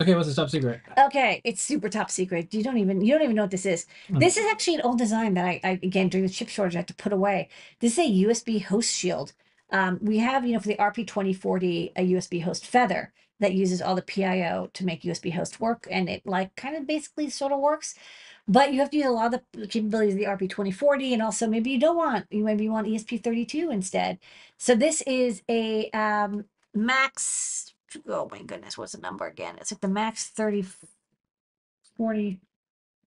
Okay, what's the top secret? Okay, it's super top secret. You don't even you don't even know what this is. Hmm. This is actually an old design that I, I again during the chip shortage I had to put away. This is a USB host shield. Um, we have you know for the RP twenty forty a USB host feather that uses all the PIO to make USB host work, and it like kind of basically sort of works. But you have to use a lot of the capabilities of the RP twenty forty, and also maybe you don't want you maybe you want ESP thirty two instead. So this is a um, max. Oh my goodness, what's the number again? It's like the max 30 40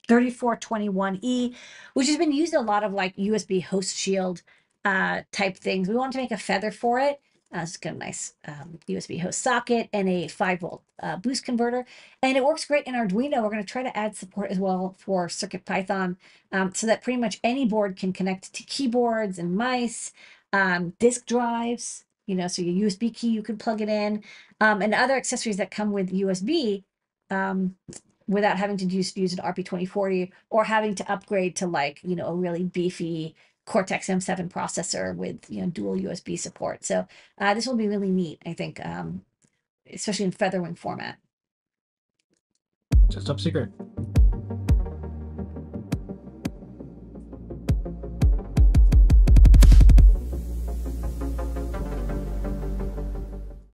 3421E, which has been used in a lot of like USB host shield uh, type things. We wanted to make a feather for it. Uh, it's got a nice um, USB host socket and a 5 volt uh, boost converter. And it works great in Arduino. We're going to try to add support as well for CircuitPython um, so that pretty much any board can connect to keyboards and mice, um, disk drives, you know, so your USB key, you can plug it in, um, and other accessories that come with USB um, without having to use, use an RP2040 or having to upgrade to like, you know, a really beefy Cortex M7 processor with, you know, dual USB support. So uh, this will be really neat, I think, um, especially in Featherwing format. Just top secret.